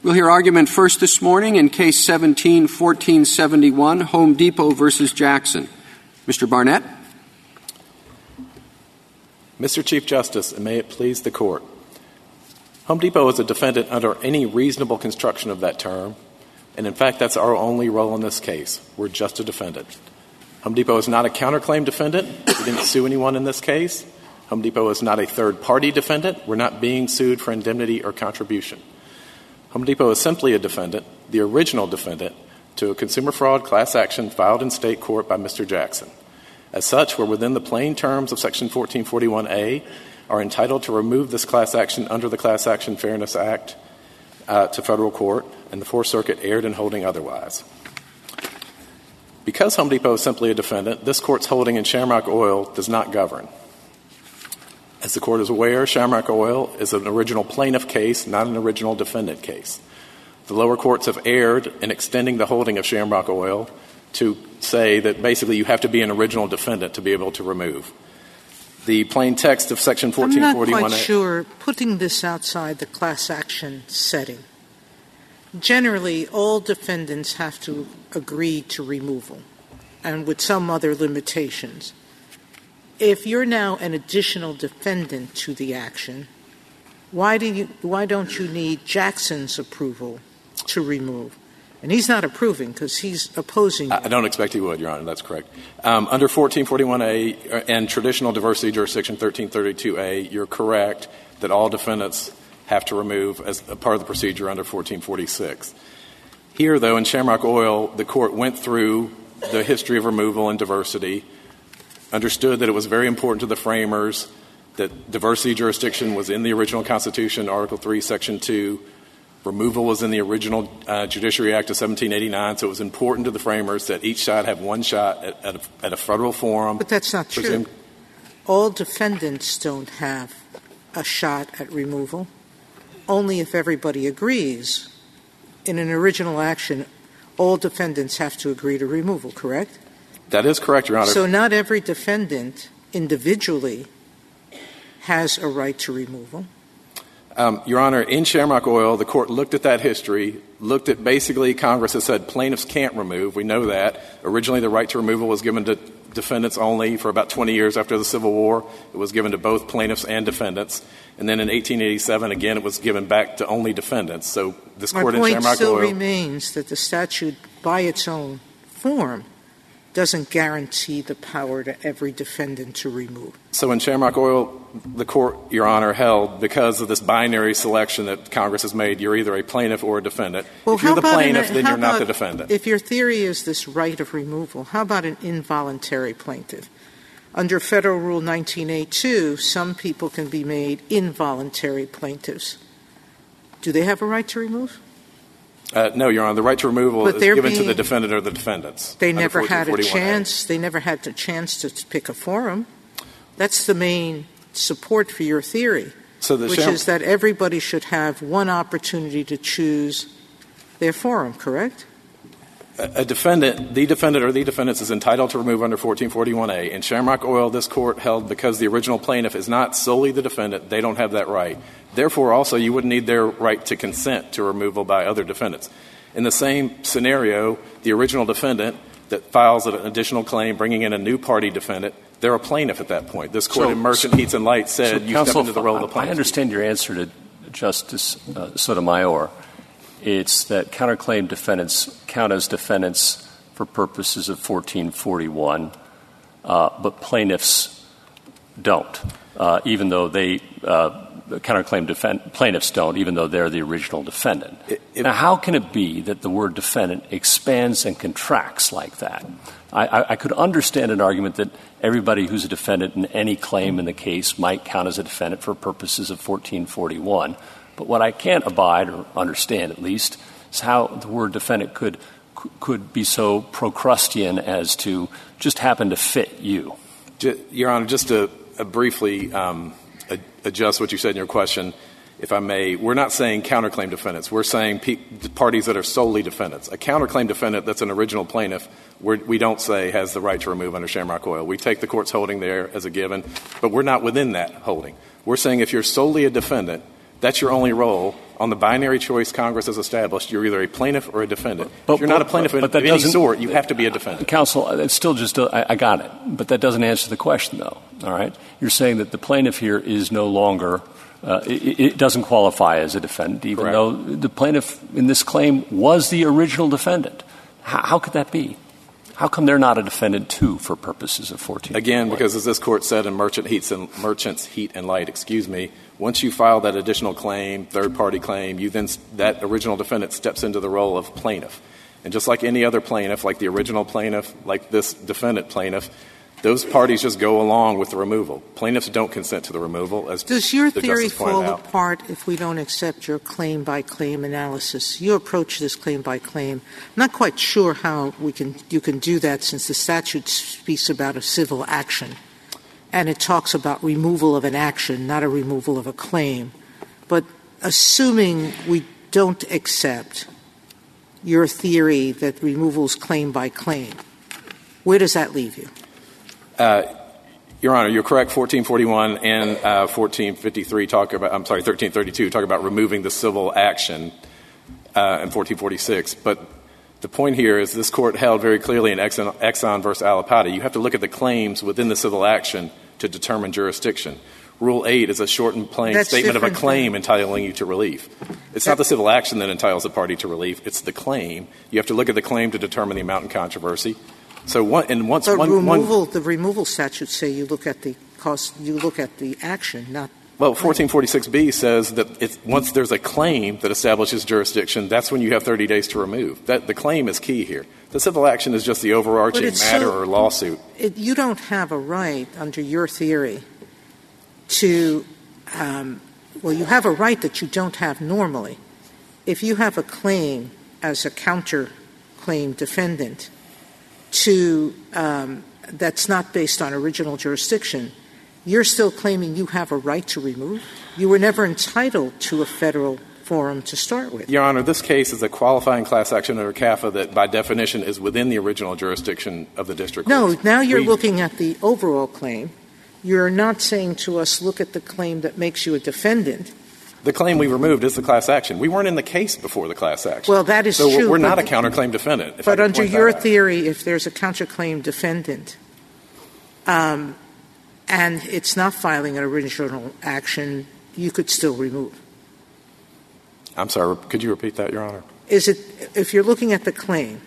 We'll hear argument first this morning in Case 17-1471, Home Depot versus Jackson. Mr. Barnett. Mr. Chief Justice, and may it please the Court, Home Depot is a defendant under any reasonable construction of that term, and in fact that's our only role in this case. We're just a defendant. Home Depot is not a counterclaim defendant. We didn't sue anyone in this case. Home Depot is not a third-party defendant. We're not being sued for indemnity or contribution. Home Depot is simply a defendant, the original defendant, to a consumer fraud class action filed in state court by Mr. Jackson. As such, we're within the plain terms of Section 1441A, are entitled to remove this class action under the Class Action Fairness Act uh, to federal court, and the Fourth Circuit erred in holding otherwise. Because Home Depot is simply a defendant, this court's holding in Shamrock Oil does not govern. As the court is aware, Shamrock Oil is an original plaintiff case, not an original defendant case. The lower courts have erred in extending the holding of Shamrock Oil to say that basically you have to be an original defendant to be able to remove. The plain text of Section 1441. I'm not quite sure. Putting this outside the class action setting, generally all defendants have to agree to removal, and with some other limitations if you're now an additional defendant to the action, why, do you, why don't you need Jackson's approval to remove? And he's not approving because he's opposing. I don't expect he would, Your Honor. That's correct. Um, under 1441A uh, and traditional diversity jurisdiction 1332A, you're correct that all defendants have to remove as a part of the procedure under 1446. Here, though, in Shamrock Oil, the court went through the history of removal and diversity understood that it was very important to the framers that diversity jurisdiction was in the original Constitution, Article 3, Section 2. Removal was in the original uh, Judiciary Act of 1789, so it was important to the framers that each side have one shot at, at, a, at a, federal forum. But that's not true. All defendants don't have a shot at removal, only if everybody agrees. In an original action, all defendants have to agree to removal, correct? That is correct, Your Honor. So not every defendant individually has a right to removal. Um, Your Honor, in Shamrock Oil, the court looked at that history, looked at basically Congress has said plaintiffs can't remove. We know that. Originally, the right to removal was given to defendants only for about 20 years after the Civil War. It was given to both plaintiffs and defendants. And then in 1887, again, it was given back to only defendants. So this court in Shamrock Oil — My point still remains that the statute, by its own form, doesn't guarantee the power to every defendant to remove. So in Shamrock Oil, the court, Your Honor, held because of this binary selection that Congress has made, you're either a plaintiff or a defendant. Well, if you're the plaintiff, an, then you're not the defendant. If your theory is this right of removal, how about an involuntary plaintiff? Under Federal Rule 1982, some people can be made involuntary plaintiffs. Do they have a right to remove? Uh, no, Your Honor. The right to removal is given to the defendant or the defendants. They never had a chance. They never had the chance to pick a forum. That's the main support for your theory, which is that everybody should have one opportunity to choose their forum. Correct? A defendant, the defendant or the defendants is entitled to remove under 1441A. In Shamrock Oil, this court held because the original plaintiff is not solely the defendant, they don't have that right. Therefore, also, you wouldn't need their right to consent to removal by other defendants. In the same scenario, the original defendant that files an additional claim bringing in a new party defendant, they're a plaintiff at that point. This court in Merchant Heats and Light said you step into the role of the plaintiff. I understand your answer to Justice uh, Sotomayor. It's that counterclaim defendants count as defendants for purposes of 1441, uh, but plaintiffs don't, uh, even though they uh, counterclaim defend- plaintiffs don't, even though they're the original defendant. It, it, now, how can it be that the word defendant expands and contracts like that? I, I, I, could understand an argument that everybody who's a defendant in any claim in the case might count as a defendant for purposes of 1441. But what I can't abide or understand, at least, is how the word defendant could could be so Procrustean as to just happen to fit you. Your Honor, just to uh, briefly um, adjust what you said in your question, if I may, we're not saying counterclaim defendants. We're saying pe- parties that are solely defendants. A counterclaim defendant that's an original plaintiff, we're, we do not say has the right to remove under Shamrock Oil. We take the court's holding there as a given, but we're not within that holding. We're saying if you're solely a defendant, that's your only role on the binary choice Congress has established, you're either a plaintiff or a defendant. But- if you're not a plaintiff but of that any doesn't- sort, you have to be a defendant. Counsel, it's still just, I, I got it, but that doesn't answer the question, though, all right? You're saying that the plaintiff here is no longer, uh, it, it doesn't qualify as a defendant, even Correct. though the plaintiff in this claim was the original defendant. How, how could that be? How come they're not a defendant, too, for purposes of 14? Again, because as this court said in Merchant Heats and, Merchants Heat and Light, excuse me, once you file that additional claim, third-party claim, you then that original defendant steps into the role of plaintiff. And just like any other plaintiff, like the original plaintiff, like this defendant plaintiff, those parties just go along with the removal. Plaintiffs don't consent to the removal, as Does your the theory Justice pointed fall out. apart if we don't accept your claim by claim analysis? You approach this claim by claim. I'm not quite sure how we can you can do that since the statute speaks about a civil action and it talks about removal of an action, not a removal of a claim. But assuming we don't accept your theory that removal's claim by claim, where does that leave you? Your Honor, you're correct. 1441 and uh, 1453 talk about, I'm sorry, 1332 talk about removing the civil action uh, in 1446. But the point here is this court held very clearly in Exxon, versus Allapattah, you have to look at the claims within the civil action to determine jurisdiction. Rule 8 is a short and plain statement of a claim entitling you to relief. It's not the civil action that entitles a party to relief, it's the claim. You have to look at the claim to determine the amount in controversy. So and once But one, one the removal statutes say you look at the cost, you look at the action, not Well, 1446B says that once there's a claim that establishes jurisdiction, that's when you have 30 days to remove. That, the claim is key here. The civil action is just the overarching matter so- or lawsuit. it, you don't have a right under your theory to, um, well, you have a right that you don't have normally. If you have a claim as a counterclaim defendant to um, that's not based on original jurisdiction, you're still claiming you have a right to remove. You were never entitled to a federal forum to start with. Your Honor, this case is a qualifying class action under CAFA that, by definition, is within the original jurisdiction of the district No, now you're looking at the overall claim. You're not saying to us, look at the claim that makes you a defendant. The claim we removed is the class action. We weren't in the case before the class action. Well, that is so true, we're not a counterclaim defendant. if But under your out. theory, if there's a counterclaim defendant, um, and it's not filing an original action, you could still remove. I'm sorry, could you repeat that, Your Honor? Is it, if you're looking at the claim,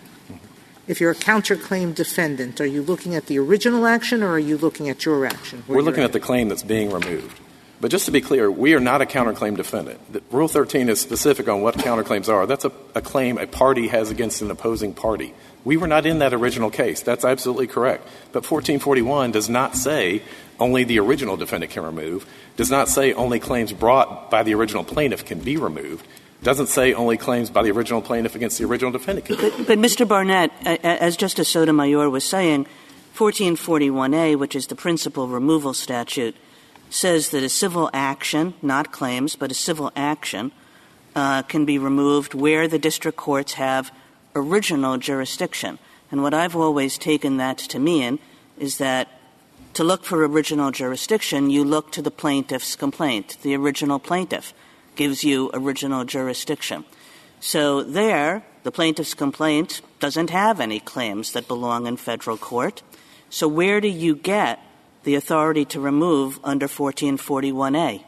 if you're a counterclaim defendant, are you looking at the original action or are you looking at your action? We're looking at the claim that's being removed. But just to be clear, we are not a counterclaim defendant. Rule 13 is specific on what counterclaims are. That's a, a claim a party has against an opposing party. We were not in that original case. That's absolutely correct. But 1441 does not say only the original defendant can remove, does not say only claims brought by the original plaintiff can be removed, doesn't say only claims by the original plaintiff against the original defendant can But, but Mr. Barnett, as Justice Sotomayor was saying, 1441A, which is the principal removal statute, says that a civil action, not claims, but a civil action, uh, can be removed where the district courts have original jurisdiction. And what I've always taken that to mean is that to look for original jurisdiction, you look to the plaintiff's complaint. The original plaintiff gives you original jurisdiction. So there, the plaintiff's complaint doesn't have any claims that belong in federal court. So where do you get the authority to remove under 1441A?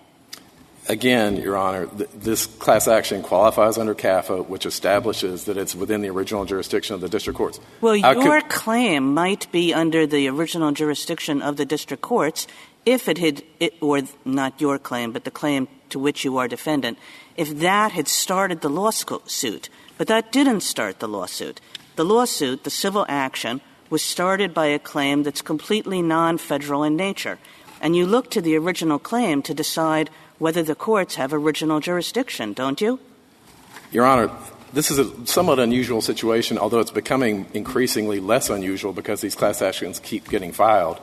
Again, Your Honor, th- this class action qualifies under CAFA, which establishes that it's within the original jurisdiction of the district courts. Well, your claim might be under the original jurisdiction of the district courts if it had, it, or not your claim, but the claim to which you are defendant, if that had started the lawsuit. But that didn't start the lawsuit. The lawsuit, the civil action, was started by a claim that's completely non-federal in nature. And you look to the original claim to decide whether the courts have original jurisdiction, don't you? Your Honor, this is a somewhat unusual situation, although it's becoming increasingly less unusual because these class actions keep getting filed.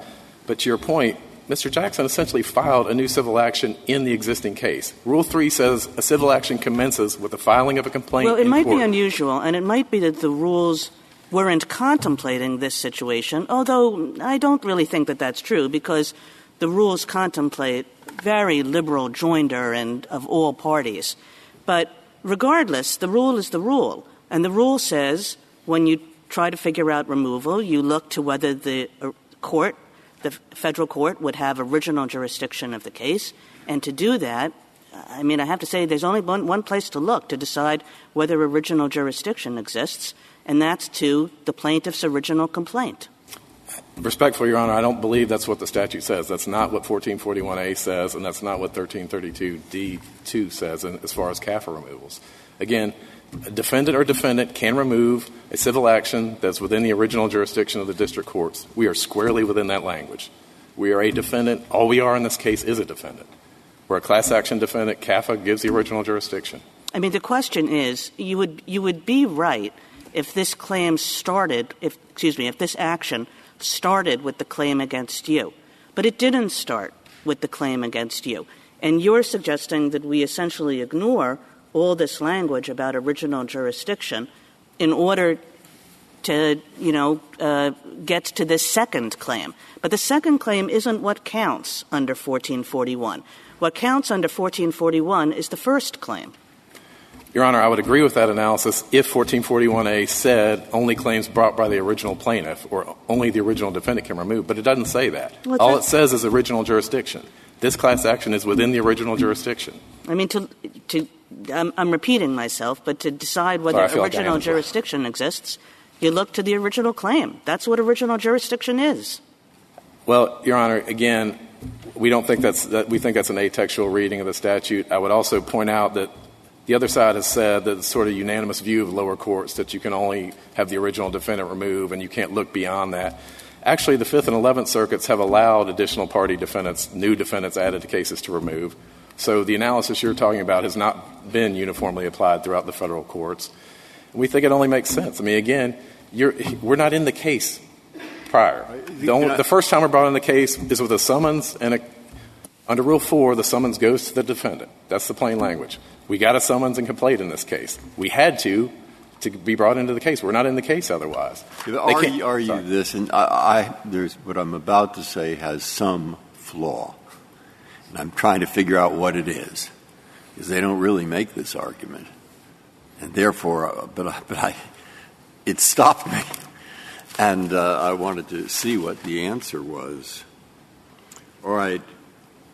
But to your point, Mr. Jackson essentially filed a new civil action in the existing case. Rule 3 says a civil action commences with the filing of a complaint Well, it might be unusual, and it might be that the rules weren't contemplating this situation, although I don't really think that that's true because the rules contemplate very liberal joinder and of all parties. But regardless, the rule is the rule. And the rule says when you try to figure out removal, you look to whether the uh, court, the federal court, would have original jurisdiction of the case. And to do that, I mean, I have to say there's only one, place to look to decide whether original jurisdiction exists, and that's to the plaintiff's original complaint. Respectfully, Your Honor, I don't believe that's what the statute says. That's not what 1441A says, and that's not what 1332D2 says as far as CAFA removals. Again, a defendant or defendant can remove a civil action that's within the original jurisdiction of the district courts. We are squarely within that language. We are a defendant. All we are in this case is a defendant. We're a class action defendant. CAFA gives the original jurisdiction. I mean, the question is, you would, you would be right if this claim started, if, excuse me, if this action started with the claim against you. But it didn't start with the claim against you. And you're suggesting that we essentially ignore all this language about original jurisdiction in order to, you know, uh, get to this second claim. But the second claim isn't what counts under 1441. What counts under 1441 is the first claim. Your Honor, I would agree with that analysis if 1441A said only claims brought by the original plaintiff or only the original defendant can remove, but it doesn't say that. Well, All it says is original jurisdiction. This class action is within the original jurisdiction. I mean, to, to I'm, I'm repeating myself, but to decide whether Sorry, like original well. jurisdiction exists, you look to the original claim. That's what original jurisdiction is. Well, Your Honor, again, we don't think that's that we think that's an atextual reading of the statute. I would also point out that the other side has said that sort of unanimous view of lower courts that you can only have the original defendant remove and you can't look beyond that. Actually, the Fifth and Eleventh Circuits have allowed additional party defendants, new defendants added to cases to remove. So the analysis you're talking about has not been uniformly applied throughout the federal courts. We think it only makes sense. I mean, again, you're, we're not in the case prior. The, only, the first time we're brought in the case is with a summons, and a, under Rule 4, the summons goes to the defendant. That's the plain language. We got a summons and complaint in this case. We had to to be brought into the case. We're not in the case otherwise. Argue, argue this, and I, I, there's what I'm about to say has some flaw, and I'm trying to figure out what it is, because they don't really make this argument, and therefore, uh, but I, but I, it stopped me, and uh, I wanted to see what the answer was. All right,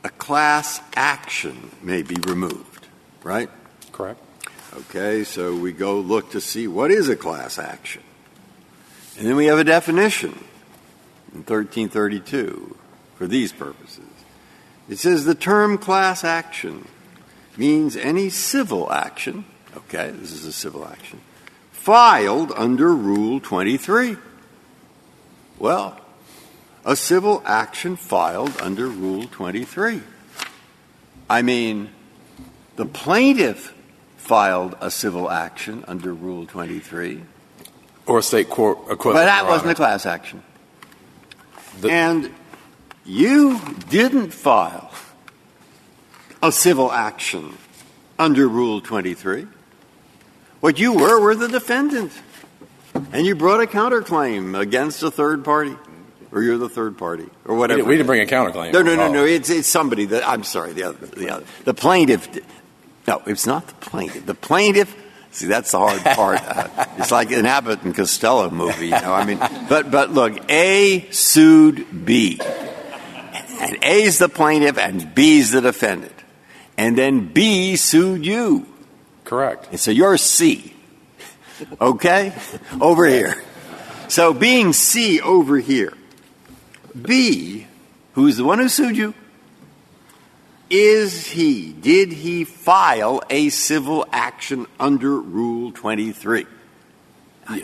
a class action may be removed, right? Correct. Okay, so we go look to see what is a class action. And then we have a definition in 1332 for these purposes. It says the term class action means any civil action, okay, this is a civil action, filed under Rule 23. Well, a civil action filed under Rule 23. I mean, the plaintiff filed a civil action under Rule 23, Or a state court equivalent. but that wasn't a class action. The- and you didn't file a civil action under Rule 23. What you were were the defendant. And you brought a counterclaim against a third party. Or you're the third party, or whatever. we didn't bring a counterclaim. No, no, no, Oh. no. It's, it's somebody that, I'm sorry, the other, the other. The plaintiff, no, it's not the plaintiff. The plaintiff, see, that's the hard part. Uh, it's like an Abbott and Costello movie, you know, I mean, but, but look, A sued B. And A's the plaintiff and B's the defendant. And then B sued you. Correct. And so you're C. Okay? Over here. So being C over here, B, who's the one who sued you, is he, did he file a civil action under Rule 23?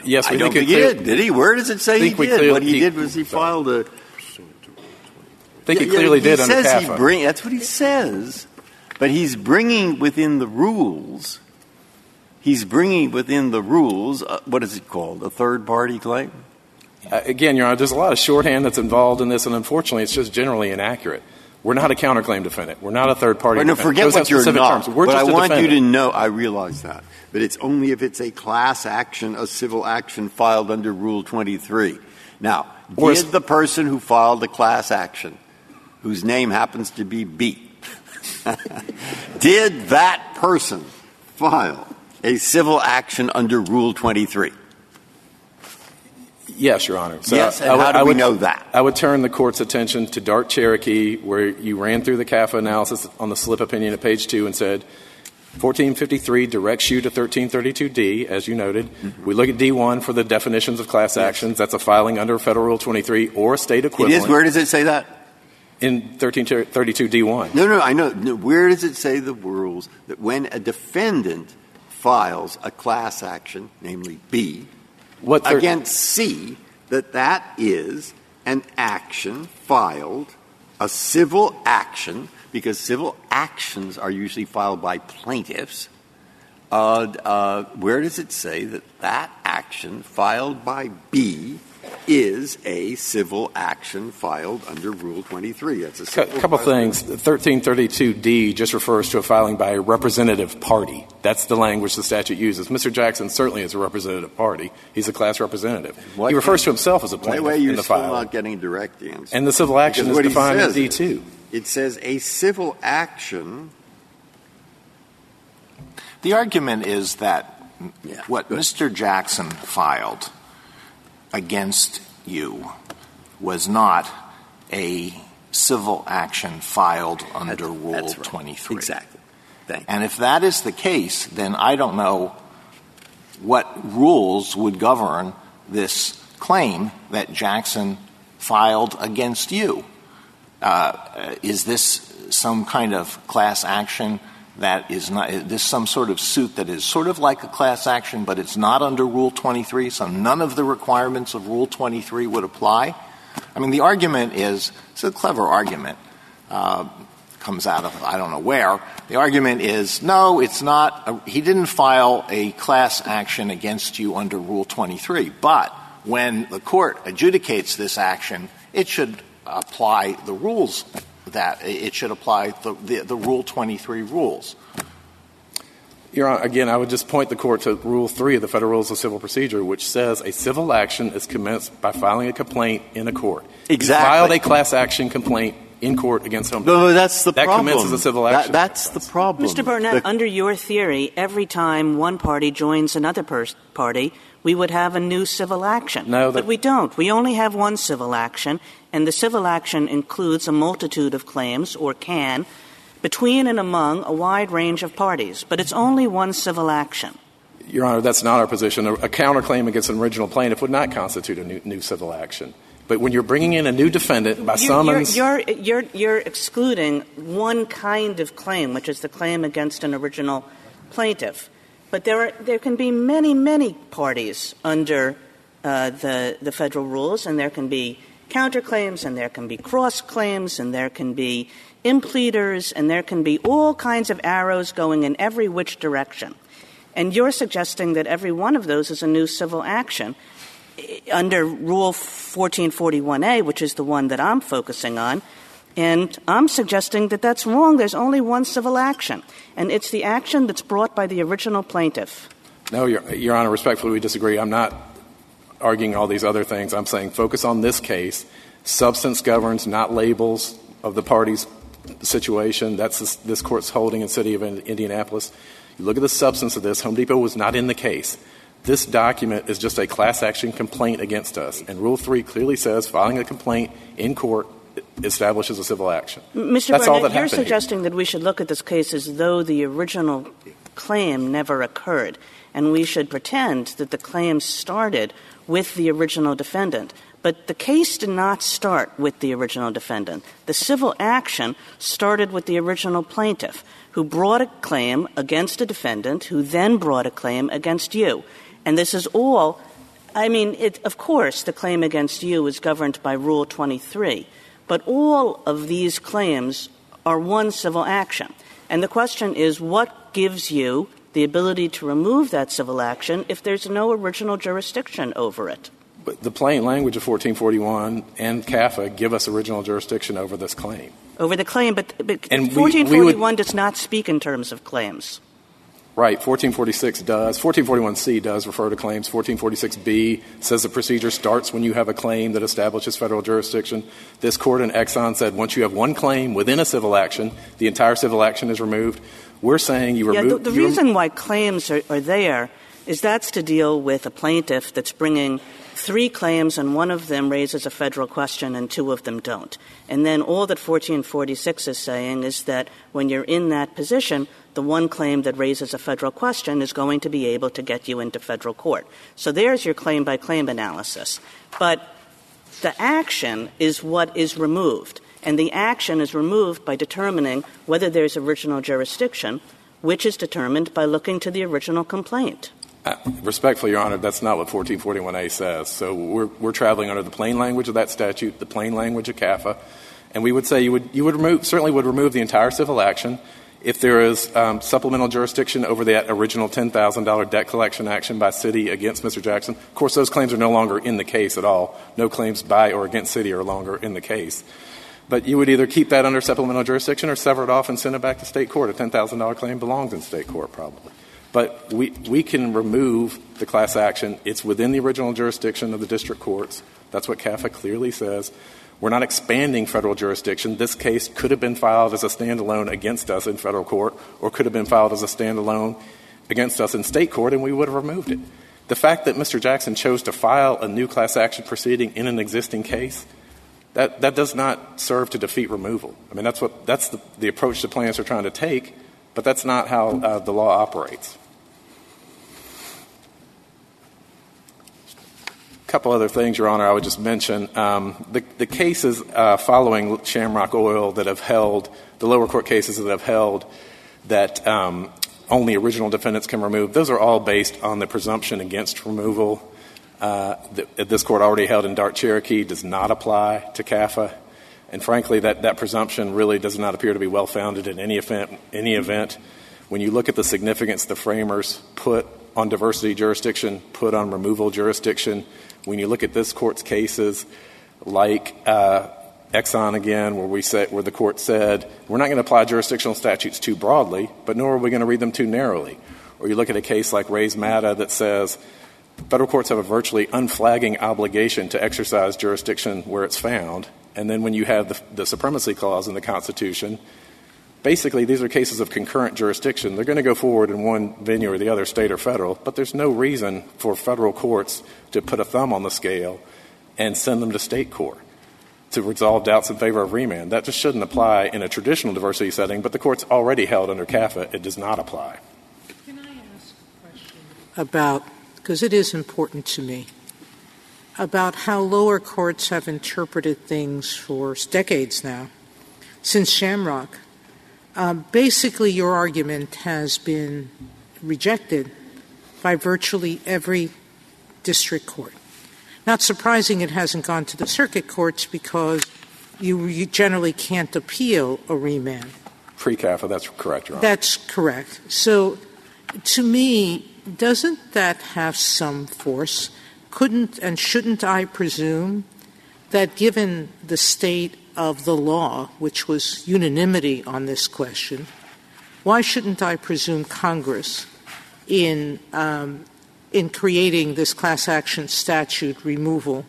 Yes, we I don't think, think he did. Did he? Where does it say he did? clearly- what he he- did was he filed a. I think he Yeah, yeah, clearly did he under says he CAFA. bring, That's what he says. But he's bringing within the rules. He's bringing within the rules. Uh, what is it called? A third party claim. Uh, again, Your Honor, there's a lot of shorthand that's involved in this, and unfortunately, it's just generally inaccurate. We're not a counterclaim defendant. We're not a third party no, defendant. forget what you're not. but I want you to know. I realize that, but it's only if it's a class action, a civil action filed under Rule 23. Now, Or did is- the person who filed the class action, whose name happens to be B, did that person file a civil action under Rule 23? Yes, Your Honor. So yes, and I would- how do I we know that? I would turn the court's attention to Dart Cherokee, where you ran through the CAFA analysis on the slip opinion at page two and said 1453 directs you to 1332D, as you noted. Mm-hmm. We look at D1 for the definitions of class actions. That's a filing under Federal Rule 23 or a state equivalent is. Where does it say that? in 1332D1. No, no, I know. No, where does it say the rules that when a defendant files a class action, namely B, What thir- against C, that that is an action filed, a civil action, because civil actions are usually filed by plaintiffs. Uh, uh, where does it say that that action filed by B is a civil action filed under Rule 23? That's a A civil couple filing. things. 1332D just refers to a filing by a representative party. That's the language the statute uses. Mr. Jackson certainly is a representative party. He's a class representative. What he refers to himself as a Wait, plaintiff wait, in you're the still file. not getting direct answer. And the civil action Because is what he defined in is- D2. It says a civil action. The argument is that Yeah, what. Mr. Jackson filed against you was not a civil action filed under Rule that's right. 23. Exactly. Thank. And if that is the case, then I don't know what rules would govern this claim that Jackson filed against you. Uh, is this some kind of class action that is not, this some sort of suit that is sort of like a class action, but it's not under Rule 23, so none of the requirements of Rule 23 would apply? I mean, the argument is, it's a clever argument, uh, comes out of I don't know where. The argument is, no, it's not, he didn't file a class action against you under Rule 23, but when the court adjudicates this action, it should apply the rules that, it should apply the, the, the Rule 23 rules. Your Honor, again, I would just point the court to Rule 3 of the Federal Rules of Civil Procedure, which says a civil action is commenced by filing a complaint in a court. Exactly. He filed a class action complaint in court against him. No, no, that's the That problem. commences a civil That- action. that's the problem. Mr. Burnett, The- under your theory, every time one party joins another pers- party, we would have a new civil action. No, but we don't. We only have one civil action, and the civil action includes a multitude of claims, or can, between and among a wide range of parties. But it's only one civil action. Your Honor, that's not our position. A, counterclaim against an original plaintiff would not constitute a new, new civil action. But when you're bringing in a new defendant by You're- summons, you're, you're, you're excluding one kind of claim, which is the claim against an original plaintiff. But there, are, there can be many, many parties under uh, the, the federal rules, and there can be counterclaims, and there can be cross claims, and there can be impleaders, and there can be all kinds of arrows going in every which direction. And you're suggesting that every one of those is a new civil action under Rule 1441A, which is the one that I'm focusing on, and I'm suggesting that that's wrong. There's only one civil action, and it's the action that's brought by the original plaintiff. no, Your, Your Honor, respectfully, we disagree. I'm not arguing all these other things. I'm saying focus on this case. Substance governs, not labels of the party's situation. That's this, this court's holding in city of Indianapolis. You look at the substance of this. Home Depot was not in the case. This document is just a class action complaint against us. And Rule 3 clearly says filing a complaint in court establishes a civil action. Mr. That's all Burnett, that you're happened here. suggesting that we should look at this case as though the original claim never occurred, and we should pretend that the claim started with the original defendant. But the case did not start with the original defendant. The civil action started with the original plaintiff, who brought a claim against a defendant, who then brought a claim against you. And this is all I mean, it, of course, the claim against you is governed by Rule 23, but all of these claims are one civil action. And the question is, what gives you the ability to remove that civil action if there's no original jurisdiction over it? But the plain language of 1441 and CAFA give us original jurisdiction over this claim. Over the claim, but, but And we- we 1441 would- does not speak in terms of claims. Right. 1446 does. 1441C does refer to claims. 1446B says the procedure starts when you have a claim that establishes federal jurisdiction. This court in Exxon said once you have one claim within a civil action, the entire civil action is removed. We're saying you remove. Yeah, the, the reason why claims are, are there is that's to deal with a plaintiff that's bringing three claims and one of them raises a federal question and two of them don't. And then all that 1446 is saying is that when you're in that position, the one claim that raises a federal question is going to be able to get you into federal court. So there's your claim by claim analysis. But the action is what is removed. And the action is removed by determining whether there's original jurisdiction, which is determined by looking to the original complaint. Uh, respectfully, Your Honor, that's not what 1441A says. So we're, we're traveling under the plain language of that statute, the plain language of CAFA, and we would say you would, you would remove, certainly would remove the entire civil action if there is um, supplemental jurisdiction over that original $10,000 debt collection action by Citi against Mr. Jackson. Of course, those claims are no longer in the case at all. No claims by or against Citi are longer in the case. But you would either keep that under supplemental jurisdiction or sever it off and send it back to state court. A $10,000 claim belongs in state court, probably. But we, we can remove the class action. It's within the original jurisdiction of the district courts. That's what CAFA clearly says. We're not expanding federal jurisdiction. This case could have been filed as a standalone against us in federal court or could have been filed as a standalone against us in state court, and we would have removed it. The fact that Mr. Jackson chose to file a new class action proceeding in an existing case, that, that does not serve to defeat removal. I mean, that's, what, that's the, the approach the plaintiffs are trying to take, but that's not how uh, the law operates. Couple other things, Your Honor, I would just mention. Um, the, cases uh, following Shamrock Oil that have held, the lower court cases that have held that um, only original defendants can remove, those are all based on the presumption against removal. Uh, that this court already held in Dart Cherokee does not apply to CAFA. And frankly, that, that presumption really does not appear to be well founded in any event. When you look at the significance the framers put on diversity jurisdiction, put on removal jurisdiction, when you look at this court's cases, like uh, Exxon again, where we said, where the court said we're not going to apply jurisdictional statutes too broadly, but nor are we going to read them too narrowly. Or you look at a case like Reyes Mata that says federal courts have a virtually unflagging obligation to exercise jurisdiction where it's found. And then when you have the, the supremacy clause in the Constitution, basically these are cases of concurrent jurisdiction. They're going to go forward in one venue or the other, state or federal, but there's no reason for federal courts to put a thumb on the scale and send them to state court to resolve doubts in favor of remand. That just shouldn't apply in a traditional diversity setting, but the court's already held under CAFA. It does not apply. Can I ask a question about, because it is important to me, about how lower courts have interpreted things for decades now, since Shamrock. Um, basically, your argument has been rejected by virtually every district court. Not surprising it hasn't gone to the circuit courts because you, you generally can't appeal a remand. Pre CAFA, that's correct, Your Honor. That's correct. So, to me, doesn't that have some force? Couldn't and shouldn't I presume that given the state of the law, which was unanimity on this question, why shouldn't I presume Congress, in, um, in creating this class action statute removal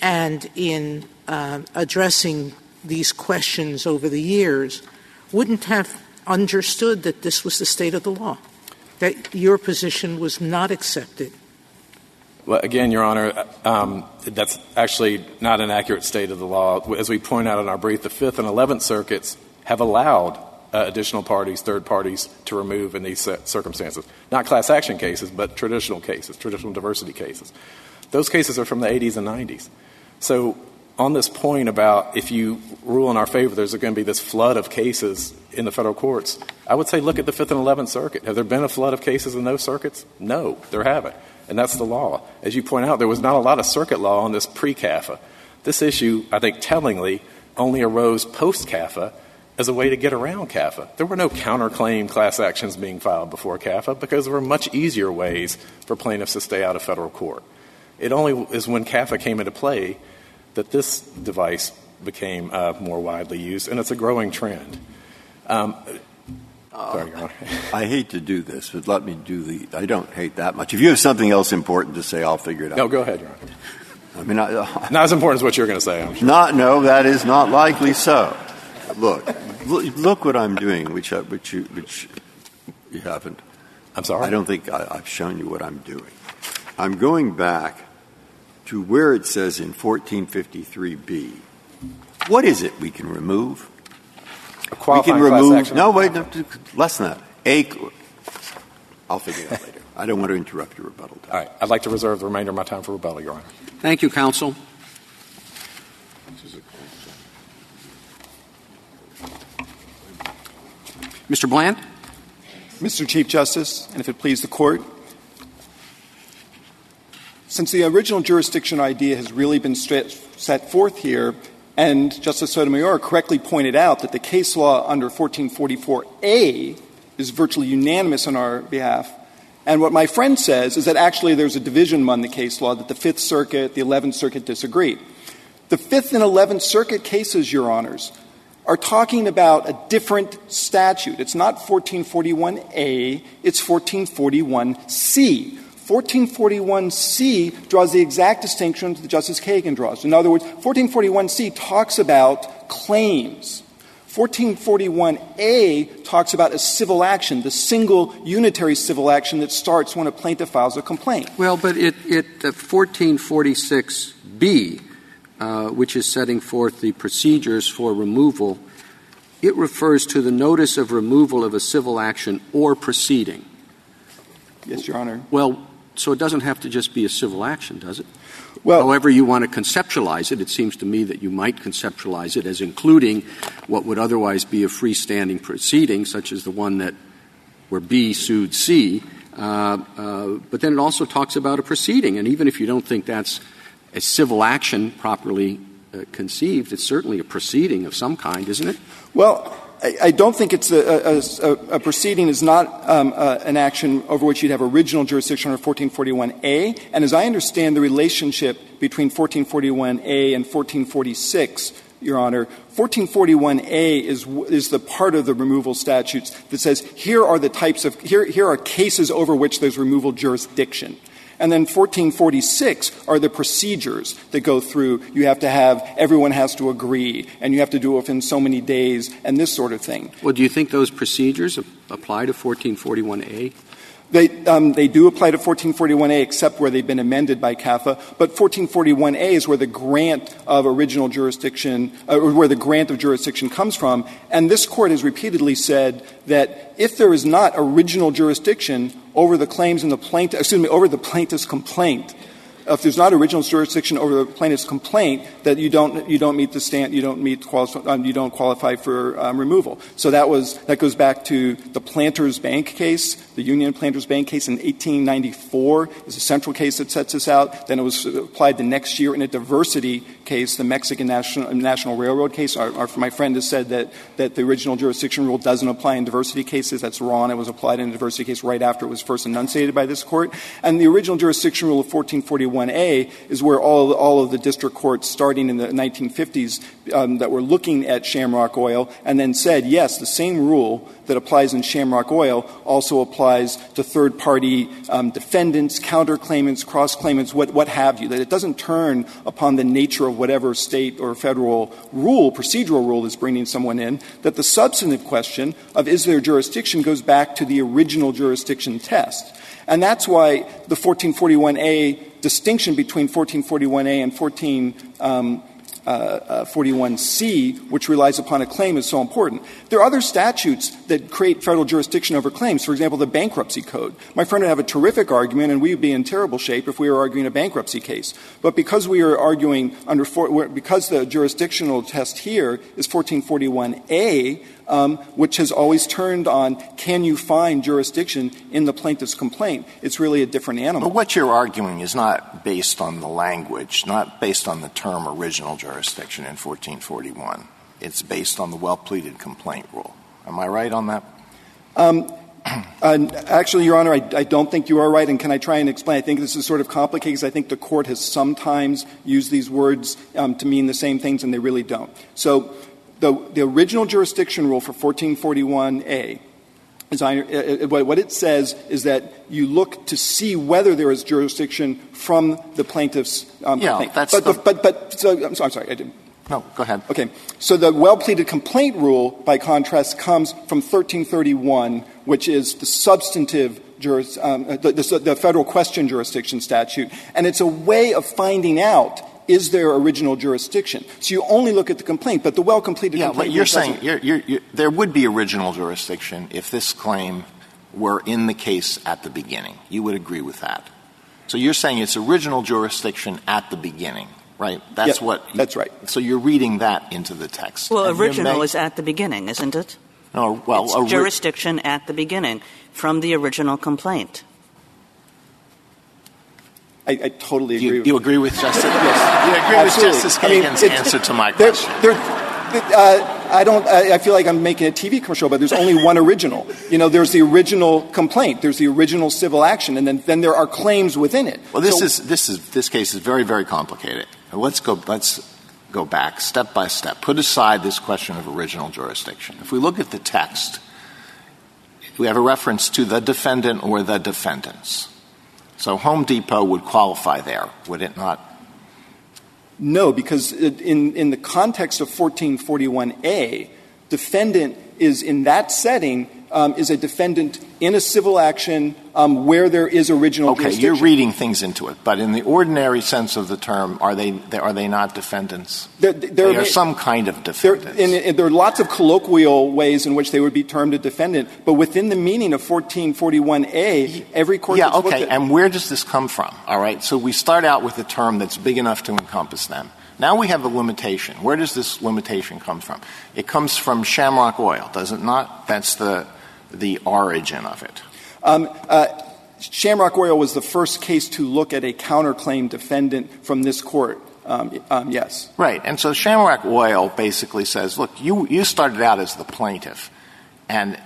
and in uh, addressing these questions over the years, wouldn't have understood that this was the state of the law, that your position was not accepted well, again, Your Honor, um, that's actually not an accurate state of the law. As we point out in our brief, the Fifth and Eleventh Circuits have allowed uh, additional parties, third parties, to remove in these circumstances. Not class action cases, but traditional cases, traditional diversity cases. Those cases are from the 80s and 90s. So on this point about if you rule in our favor, there's going to be this flood of cases in the federal courts, I would say look at the Fifth and Eleventh Circuit. Have there been a flood of cases in those circuits? No, there haven't and that's the law. As you point out, there was not a lot of circuit law on this pre-CAFA. This issue, I think tellingly, only arose post-CAFA as a way to get around CAFA. There were no counterclaim class actions being filed before CAFA because there were much easier ways for plaintiffs to stay out of federal court. It only is when CAFA came into play that this device became uh, more widely used, and it's a growing trend. Um, Sorry, Your Honor. I hate to do this, but let me do the, I don't hate that much. If you have something else important to say, I'll figure it out. No, go ahead, Your Honor. I mean, I, uh, Not as important as what you're going to say, I'm sure. Not, no, that is not likely so. Look, look, look what I'm doing, which, I, which, you, which you haven't. I'm sorry. I don't think I, I've shown you what I'm doing. I'm going back to where it says in 1453b. What is it we can remove? A We qualifying can class remove. action. No, wait, no, less than that. A. I'll figure it out later. I don't want to interrupt your rebuttal. Time. All right. I'd like to reserve the remainder of my time for rebuttal, Your Honor. Thank you, counsel. Mr. Bland? Mr. Chief Justice, and if it please the Court, since the original jurisdiction idea has really been set forth here, and Justice Sotomayor correctly pointed out that the case law under 1444A is virtually unanimous on our behalf, and what my friend says is that actually there's a division among the case law that the Fifth Circuit, the Eleventh Circuit disagree. The Fifth and Eleventh Circuit cases, Your Honors, are talking about a different statute. It's not 1441A, it's 1441C. 1441C draws the exact distinction that Justice Kagan draws. In other words, 1441C talks about claims. 1441A talks about a civil action, the single unitary civil action that starts when a plaintiff files a complaint. Well, but it, it uh, 1446B, uh, which is setting forth the procedures for removal, it refers to the notice of removal of a civil action or proceeding. Yes, Your Honor. Well, so it doesn't have to just be a civil action, does it? Well, However you want to conceptualize it, it seems to me that you might conceptualize it as including what would otherwise be a freestanding proceeding, such as the one that where B sued C. Uh, uh, but then it also talks about a proceeding, and even if you don't think that's a civil action properly uh, conceived, it's certainly a proceeding of some kind, isn't it? Well, I, don't think it's a, proceeding is not um, uh, an action over which you'd have original jurisdiction under 1441A. And as I understand the relationship between 1441A and 1446, Your Honor, 1441A is, is the part of the removal statutes that says here are the types of, here, here are cases over which there's removal jurisdiction. And then 1446 are the procedures that go through. You have to have, everyone has to agree, and you have to do it within so many days, and this sort of thing. Well, do you think those procedures apply to 1441A? They, um, they do apply to 1441A except where they've been amended by CAFA, but 1441A is where the grant of original jurisdiction, uh, or where the grant of jurisdiction comes from. And this Court has repeatedly said that if there is not original jurisdiction over the claims in the plaintiff, excuse me, over the plaintiff's complaint, if there's not original jurisdiction over the plaintiff's complaint, that you don't you don't meet the stand, you don't meet um, you don't qualify for um, removal. So that was that goes back to the Planters Bank case, the Union Planters Bank case in 1894 is a central case that sets this out. Then it was applied the next year in a diversity case, the Mexican National, National Railroad case. Our, our, my friend has said that that the original jurisdiction rule doesn't apply in diversity cases. That's wrong. It was applied in a diversity case right after it was first enunciated by this court. And the original jurisdiction rule of 1441 1A is where all, all of the district courts starting in the 1950s um, that were looking at Shamrock Oil and then said, yes, the same rule that applies in Shamrock Oil also applies to third party um, defendants, counterclaimants, cross claimants, what, what have you, that it doesn't turn upon the nature of whatever state or federal rule, procedural rule is bringing someone in, that the substantive question of is there jurisdiction goes back to the original jurisdiction test. And that's why the 1441A distinction between 1441A and 1441C, um, uh, which relies upon a claim, is so important. There are other statutes that create federal jurisdiction over claims. For example, the bankruptcy code. My friend would have a terrific argument, and we would be in terrible shape if we were arguing a bankruptcy case. But because we are arguing under because the jurisdictional test here is 1441A, um, which has always turned on can you find jurisdiction in the plaintiff's complaint, it's really a different animal. But what you're arguing is not based on the language, not based on the term original jurisdiction in 1441. It's based on the well pleaded complaint rule. Am I right on that? Um, actually, Your Honor, I, I, don't think you are right, and can I try and explain? I think this is sort of complicated because I think the court has sometimes used these words um, to mean the same things, and they really don't. So the, the original jurisdiction rule for 1441A As I, uh, what it says is that you look to see whether there is jurisdiction from the plaintiff's um, yeah, complaint. That's but, the, but, but, so, I'm, sorry, I didn't. No, go ahead. Okay. So the well-pleaded complaint rule, by contrast, comes from 1331, which is the substantive juris, um, the, the federal question jurisdiction statute. And it's a way of finding out is there original jurisdiction? So you only look at the complaint, but the well-pleaded yeah, complaint. but you're saying you're, you're, you're, there would be original jurisdiction if this claim were in the case at the beginning. You would agree with that. So you're saying it's original jurisdiction at the beginning, right? That's Yeah, what. that's right. So you're reading that into the text. Well, And original may- is at the beginning, isn't it? No, well, It's ori- jurisdiction at the beginning from the original complaint. I, I totally agree you, with you agree with Justice? Yes. You agree Absolutely. with Justice I mean, Kagan's answer to my question? there- uh, I don't. I, I feel like I'm making a TV commercial, but there's only one original. You know, there's the original complaint, there's the original civil action, and then, then there are claims within it. Well, this So- is this is this case is very very complicated. Let's go let's go back step by step. Put aside this question of original jurisdiction. If we look at the text, we have a reference to the defendant or the defendants. So Home Depot would qualify there, would it not? No, because in, in the context of 1441A, defendant is in that setting is a defendant in a civil action um, where there is original Okay, jurisdiction. you're reading things into it, but in the ordinary sense of the term, are they are they not defendants? There- there they are some kind of There, defendants. there are lots of colloquial ways in which they would be termed a defendant, but within the meaning of 1441A, every court yeah, that's looked okay. at- And where does this come from? All right. So we start out with a term that's big enough to encompass them. Now we have a limitation. Where does this limitation come from? It comes from Shamrock Oil, does it not? That's the the origin of it. Um, uh, Shamrock Oil was the first case to look at a counterclaim defendant from this court. Um, um, yes. Right. And so Shamrock Oil basically says, look, you, you started out as the plaintiff, and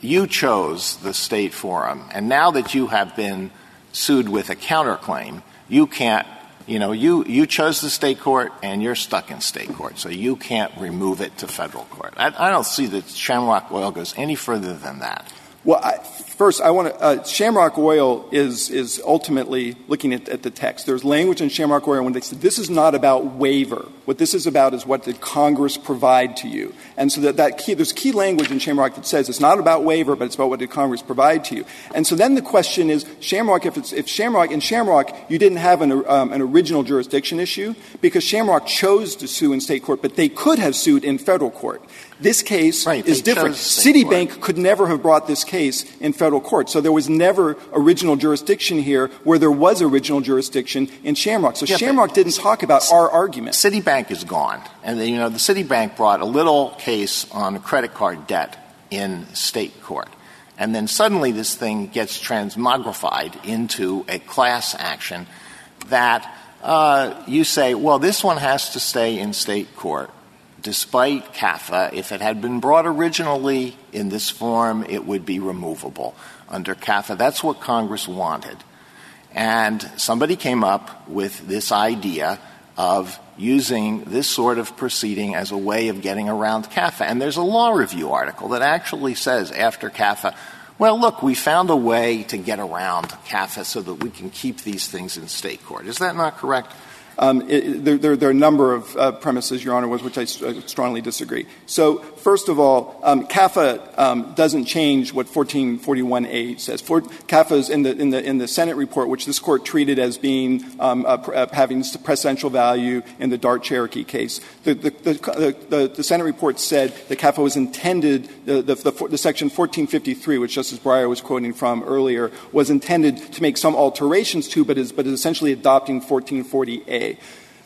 you chose the state forum. And now that you have been sued with a counterclaim, you can't, you know, you, you chose the state court and you're stuck in state court. So you can't remove it to federal court. I, don't see that Shamrock Oil goes any further than that. Well, first, I want to. Uh, Shamrock Oil is ultimately looking at, the text. There's language in Shamrock Oil when they say this is not about waiver. What this is about is what did Congress provide to you. And so that, key, there's key language in Shamrock that says it's not about waiver, but it's about what did Congress provide to you. And so then the question is, Shamrock, if it's if Shamrock in Shamrock, you didn't have um, an original jurisdiction issue because Shamrock chose to sue in state court, but they could have sued in federal court. This case is different. Citibank could never have brought this case in federal court. So there was never original jurisdiction here where there was original jurisdiction in Shamrock. So Shamrock didn't talk about our argument. Citibank is gone. And, you know, the Citibank brought a little case on credit card debt in state court. And then suddenly this thing gets transmogrified into a class action that uh, you say, well, this one has to stay in state court. Despite CAFA, if it had been brought originally in this form, it would be removable under CAFA. That's what Congress wanted. And somebody came up with this idea of using this sort of proceeding as a way of getting around CAFA. And there's a law review article that actually says after CAFA, well, look, we found a way to get around CAFA so that we can keep these things in state court. Is that not correct? Um, there, are a number of uh, premises, Your Honor, with which i uh, strongly disagree. So, first of all, um, CAFA um, doesn't change what 1441A says. CAFA is in the, in, the, in the Senate report, which this Court treated as being um, having precedential value in the Dart Cherokee case. The, the, the, the, the Senate report said that CAFA was intended, the, the, the, the section 1453, which Justice Breyer was quoting from earlier, was intended to make some alterations to, but is, but is essentially adopting 1440A.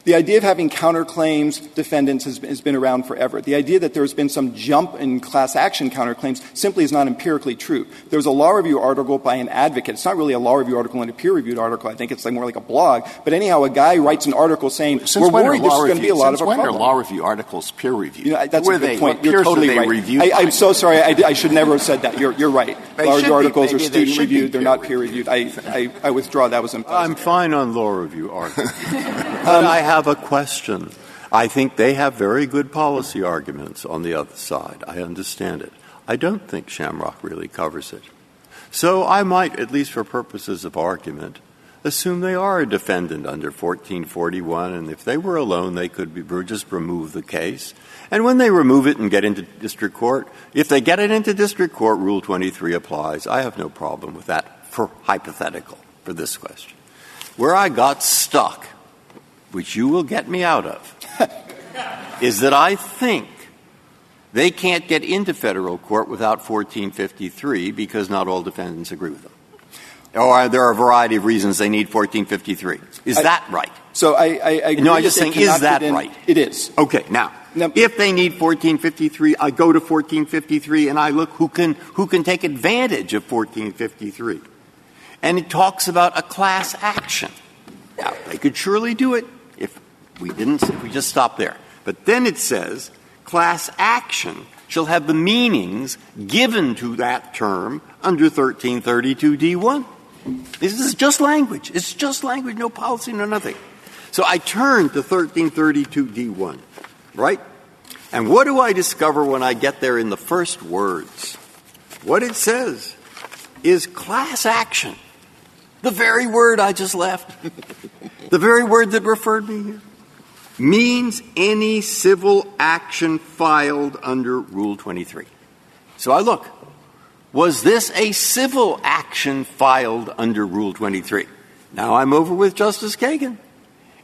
The idea of having counterclaims defendants has, has been around forever. The idea that there's been some jump in class action counterclaims simply is not empirically true. There's a law review article by an advocate. It's not really a law review article and a peer reviewed article. I think it's like more like a blog. But anyhow, a guy writes an article saying, Since we're worried this is going to be a lot of since a when problem. are law review articles peer reviewed? You know, that's Were a good they, point. You're totally they right. reviewed I, I'm so sorry. I, I should never have said that. You're, you're right. They Law review articles are Maybe they student reviewed. They're not peer peer reviewed. I, I, I withdraw. That was impossible. I'm fine on law review articles. but I have a question. I think they have very good policy arguments on the other side. I understand it. I don't think Shamrock really covers it. So I might, at least for purposes of argument, assume they are a defendant under 1441, and if they were alone, they could be, just remove the case. And when they remove it and get into district court, if they get it into district court, Rule 23 applies. I have no problem with that for hypothetical for this question. Where I got stuck, which you will get me out of, is that I think they can't get into federal court without 1453 because not all defendants agree with them. Or there are a variety of reasons they need 1453. Is I- that right? So I, I, I agree No, I'm just saying, is that in- right? It is. Okay, now, Now- if they need 1453, I go to 1453 and I look who can, who can take advantage of 1453. And it talks about a class action. Now, they could surely do it we didn't, we just stop there. But then it says, class action shall have the meanings given to that term under 1332d1. This is just language. It's just language, no policy, no nothing. So I turn to 1332d1, right? And what do I discover when I get there in the first words? What it says is class action. The very word I just left, the very word that referred me here, means any civil action filed under Rule 23. So I look, was this a civil action filed under Rule 23? Now I'm over with Justice Kagan.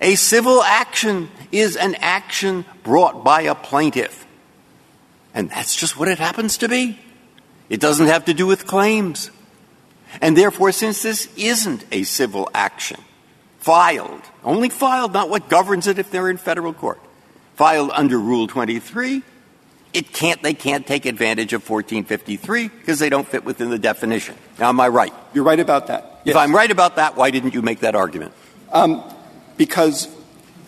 A civil action is an action brought by a plaintiff. And that's just what it happens to be. It doesn't have to do with claims. And therefore, since this isn't a civil action, filed, only filed, not what governs it if they're in federal court, filed under Rule 23, it can't, they can't take advantage of 1453 because they don't fit within the definition. Now, am I right? You're right about that. If I'm right about that, why didn't you make that argument? because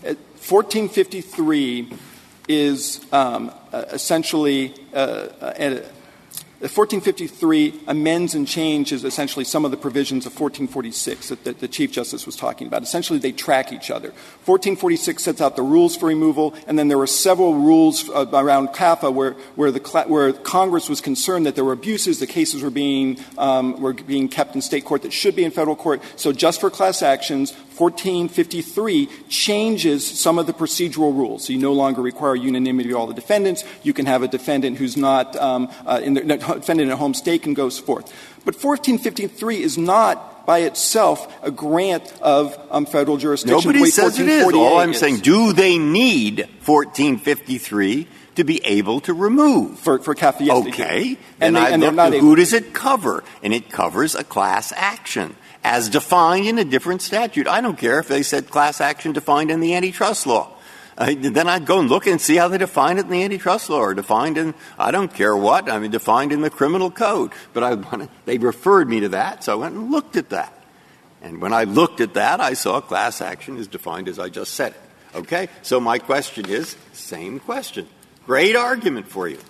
uh, 1453 is um, uh, essentially uh, uh, uh, 1453 amends and changes essentially some of the provisions of 1446 that, that the Chief Justice was talking about. Essentially, they track each other. 1446 sets out the rules for removal, and then there were several rules uh, around CAFA where, where, the, where Congress was concerned that there were abuses, the cases were being, um, were being kept in state court that should be in federal court. So just for class actions, 1453 changes some of the procedural rules. So you no longer require unanimity of all the defendants. You can have a defendant who's not um, uh, in the no, defendant in a home state and goes forth. But 1453 is not by itself a grant of um, federal jurisdiction. Nobody says it is. 1448 All I'm is. saying, do they need 1453 to be able to remove? for, for CAFA, yes. Okay. And, they, and they're not at able who does it cover? And it covers a class action as defined in a different statute. I don't care if they said class action defined in the antitrust law. Uh, then I'd go and look and see how they define it in the antitrust law or defined in, I don't care what, I mean, defined in the criminal code. But I wanted, they referred me to that, so I went and looked at that. And when I looked at that, I saw class action is defined as I just said it. Okay? So my question is, same question. Great argument for you.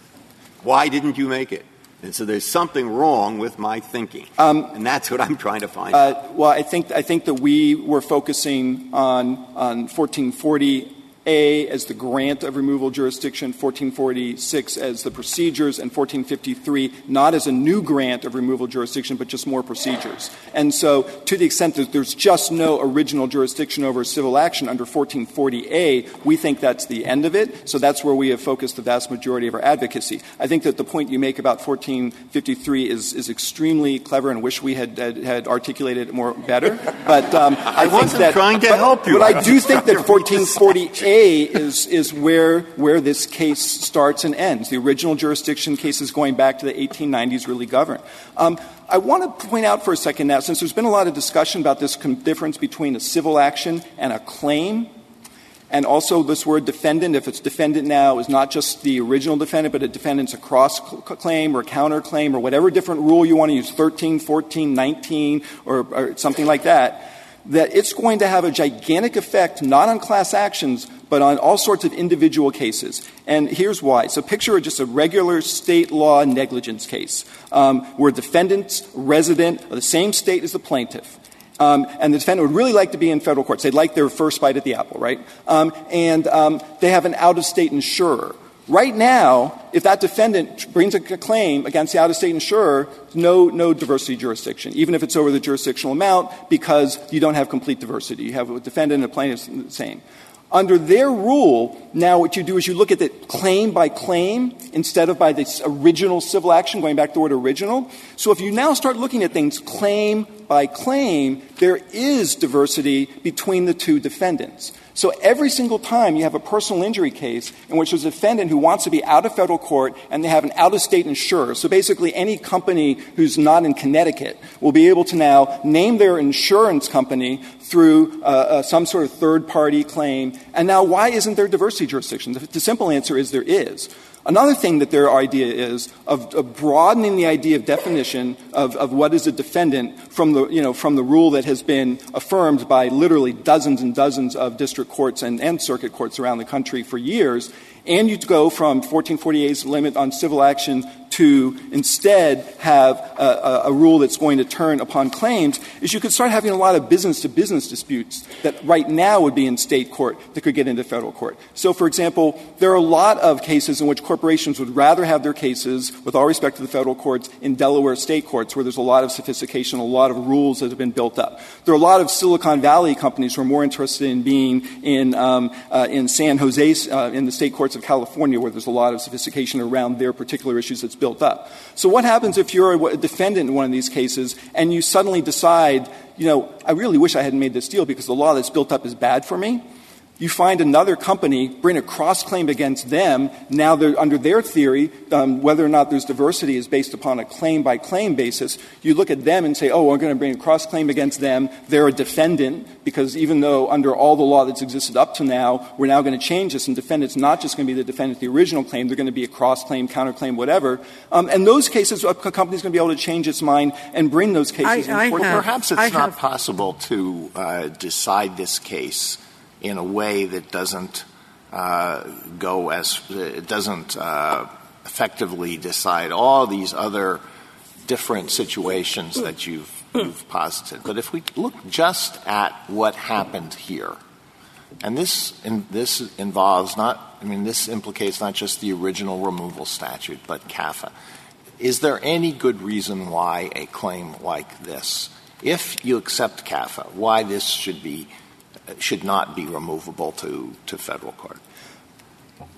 Why didn't you make it? And so there's something wrong with my thinking. and that's what I'm trying to find. Uh, well, I think, I think that we were focusing on, on 1440A as the grant of removal jurisdiction, 1446 as the procedures, and 1453 not as a new grant of removal jurisdiction, but just more procedures. And so to the extent that there's just no original jurisdiction over civil action under 1440A, we think that's the end of it. So that's where we have focused the vast majority of our advocacy. I think that the point you make about 1453 is, is extremely clever and wish we had, had, had articulated it more better. But um, I, think wasn't that, trying to but, help you. But I do think that 1440A is, is where, where this case starts and ends. The original jurisdiction cases going back to the 1890s really govern. Um, I want to point out for a second now, since there's been a lot of discussion about this com- difference between a civil action and a claim, and also this word defendant, if it's defendant now, is not just the original defendant, but a defendant's a cross cl- claim or counterclaim or whatever different rule you want to use, 13, 14, 19, or, or something like that, that it's going to have a gigantic effect not on class actions, but on all sorts of individual cases. And here's why. So picture just a regular state law negligence case um, where defendant's resident of the same state as the plaintiff. Um, and the defendant would really like to be in federal courts. They'd like their first bite at the apple, right? Um, and they have an out-of-state insurer Right now, if that defendant brings a claim against the out-of-state insurer, no, no diversity jurisdiction, even if it's over the jurisdictional amount, because you don't have complete diversity. You have a defendant and a plaintiff the same. Under their rule, now what you do is you look at it claim by claim instead of by the original civil action, going back to the word original. So if you now start looking at things claim by claim, there is diversity between the two defendants. So every single time you have a personal injury case in which there's a defendant who wants to be out of federal court and they have an out-of-state insurer, so basically any company who's not in Connecticut will be able to now name their insurance company through uh, uh, some sort of third-party claim. And now why isn't there diversity jurisdiction? The, the simple answer is there is. Another thing that their idea is of, of broadening the idea of definition of, of, what is a defendant from the, you know, from the rule that has been affirmed by literally dozens and dozens of district courts and, and circuit courts around the country for years. And you go from 1448's limit on civil action to instead have a, rule that's going to turn upon claims is you could start having a lot of business to business disputes that right now would be in state court that could get into federal court. So, for example, there are a lot of cases in which corporations would rather have their cases, with all respect to the federal courts, in Delaware state courts where there's a lot of sophistication, a lot of rules that have been built up. There are a lot of Silicon Valley companies who are more interested in being in, um, uh, in San Jose, uh, in the state courts of California, where there's a lot of sophistication around their particular issues that's built up. So what happens if you're a defendant in one of these cases and you suddenly decide, you know, I really wish I hadn't made this deal because the law that's built up is bad for me? You find another company, bring a cross claim against them. Now, under their theory, um, whether or not there's diversity is based upon a claim by claim basis. You look at them and say, oh, we're going to bring a cross claim against them. They're a defendant because even though under all the law that's existed up to now, we're now going to change this and defendant's not just going to be the defendant, the original claim, they're going to be a cross claim, counter claim, whatever. Um, and those cases, a company's going to be able to change its mind and bring those cases I, in court. Perhaps it's I not have, possible to uh, decide this case in a way that doesn't uh, go as it doesn't uh, effectively decide all these other different situations that you've, you've posited. But if we look just at what happened here, and this in, this involves not I mean this implicates not just the original removal statute but CAFA. Is there any good reason why a claim like this, if you accept CAFA, why this should be should not be removable to, to federal court?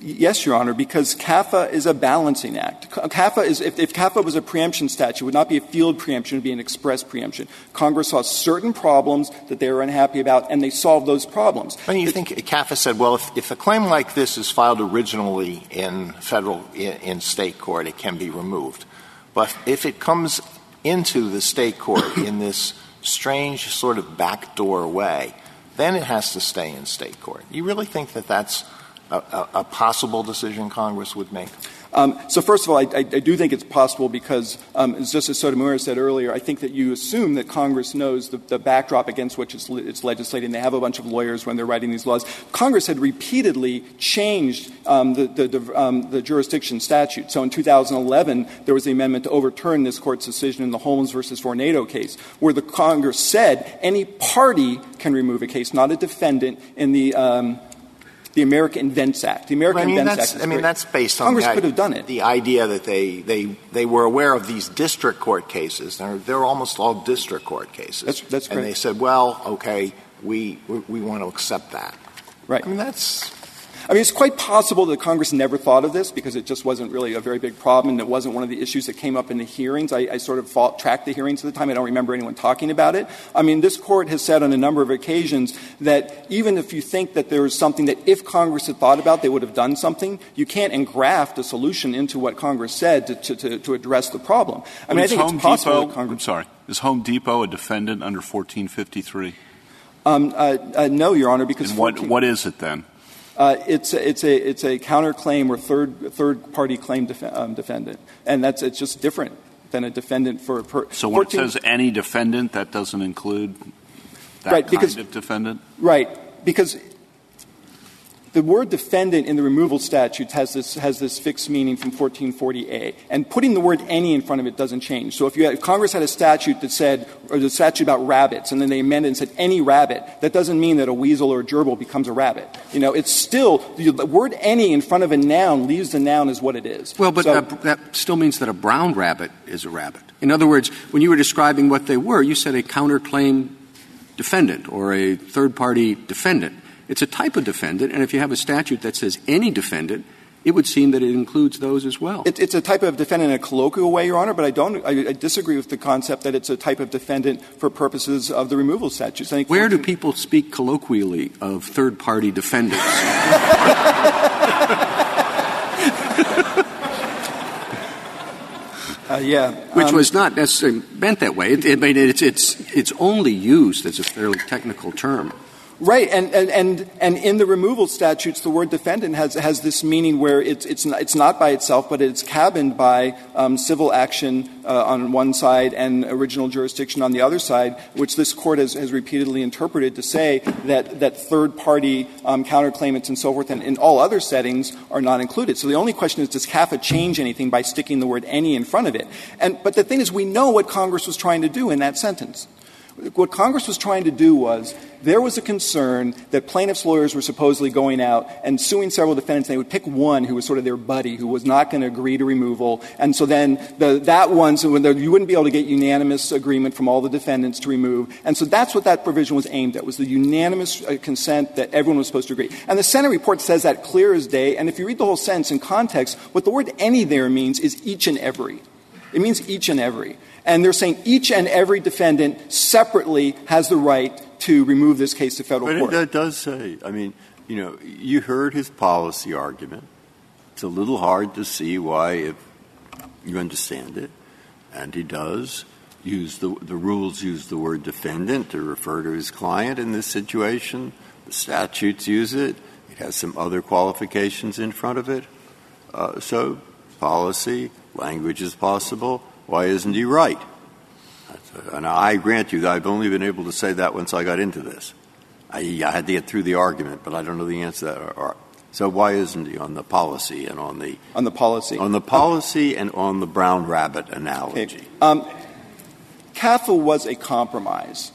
Yes, Your Honor, because CAFA is a balancing act. CAFA is, if, if CAFA was a preemption statute, it would not be a field preemption, it would be an express preemption. Congress saw certain problems that they were unhappy about, and they solved those problems. And you think CAFA said, well, if, if a claim like this is filed originally in federal, in, in state court, it can be removed. But if it comes into the state court in this strange sort of backdoor way, then it has to stay in state court. You really think that that's a, possible decision Congress would make? Um, so first of all, I, do think it's possible because, um, as Justice Sotomayor said earlier, I think that you assume that Congress knows the, backdrop against which it's, legislating. They have a bunch of lawyers when they're writing these laws. Congress had repeatedly changed um, the, jurisdiction statute. So in 2011, there was the amendment to overturn this court's decision in the Holmes versus Vornado case, where the Congress said any party can remove a case, not a defendant, in the the America Invents Act. The American I mean, Invents Act. I mean, great. that's based on Congress the, could have done it. The idea that they they they were aware of these district court cases. They're, they're almost all district court cases. That's that's And they said, well, okay, we we, we want to accept that. Right. I mean, that's I mean, it's quite possible that Congress never thought of this because it just wasn't really a very big problem and it wasn't one of the issues that came up in the hearings. I, I sort of fought, tracked the hearings at the time. I don't remember anyone talking about it. I mean, this court has said on a number of occasions that even if you think that there is something that if Congress had thought about, they would have done something, you can't engraft a solution into what Congress said to, to, to, to address the problem. I mean, I think Home it's possible Depot, Congress. I'm sorry. Is Home Depot a defendant under 1453? Um, uh, uh, no, Your Honor, because and what, 14, what is it then? Uh, it's, a, it's, a, it's a counterclaim or third, third party claim def- um, defendant. And that's, it's just different than a defendant for. a Per, so when 14, it says any defendant, that doesn't include that kind of defendant? Right. Because the word defendant in the removal statute has this, has this fixed meaning from 1440A. And putting the word any in front of it doesn't change. So if, you had, if Congress had a statute that said, or the statute about rabbits, and then they amended and said any rabbit, that doesn't mean that a weasel or a gerbil becomes a rabbit. You know, it's still, the word any in front of a noun leaves the noun as what it is. Well, but So- uh, that still means that a brown rabbit is a rabbit. In other words, when you were describing what they were, you said a counterclaim defendant or a third party defendant. It's a type of defendant, and if you have a statute that says any defendant, it would seem that it includes those as well. It, it's a type of defendant in a colloquial way, Your Honor, but I don't. I, I disagree with the concept that it's a type of defendant for purposes of the removal statutes. Where do 14 people speak colloquially of third party defendants? Uh, yeah, Which um, was not necessarily meant that way. It, it, I mean, it's, it's, it's only used as a fairly technical term. Right, and, in the removal statutes, the word defendant has, has this meaning where it's, it's, not, it's not by itself, but it's cabined by um, civil action uh, on one side and original jurisdiction on the other side, which this court has, repeatedly interpreted to say that, that third party um, counterclaimants and so forth and in all other settings are not included. So the only question is, does CAFA change anything by sticking the word any in front of it? And, but the thing is, we know what Congress was trying to do in that sentence. What Congress was trying to do was there was a concern that plaintiffs' lawyers were supposedly going out and suing several defendants, and they would pick one who was sort of their buddy, who was not going to agree to removal. And so then the, that one, so you wouldn't be able to get unanimous agreement from all the defendants to remove. And so that's what that provision was aimed at, was the unanimous uh, consent that everyone was supposed to agree. And the Senate report says that clear as day. And if you read the whole sentence in context, what the word any there means is each and every. It means each and every. And they're saying each and every defendant separately has the right to remove this case to federal But it, court. that does say, I mean, you know, you heard his policy argument. It's a little hard to see why, if you understand it, and he does use the, the rules use the word defendant to refer to his client in this situation. The statutes use it. It has some other qualifications in front of it. Uh, so, policy, language is possible. Why isn't he right? And I grant you that I've only been able to say that once I got into this. I, I had to get through the argument, but I don't know the answer to that. Or- or- So why isn't he on the policy and on the on the policy. on the policy and on the brown rabbit analogy? Okay. Um, CAFA was a compromise.